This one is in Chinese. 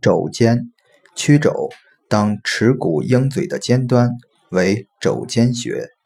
肘尖，曲肘，当尺骨鹰嘴的尖端为肘尖穴。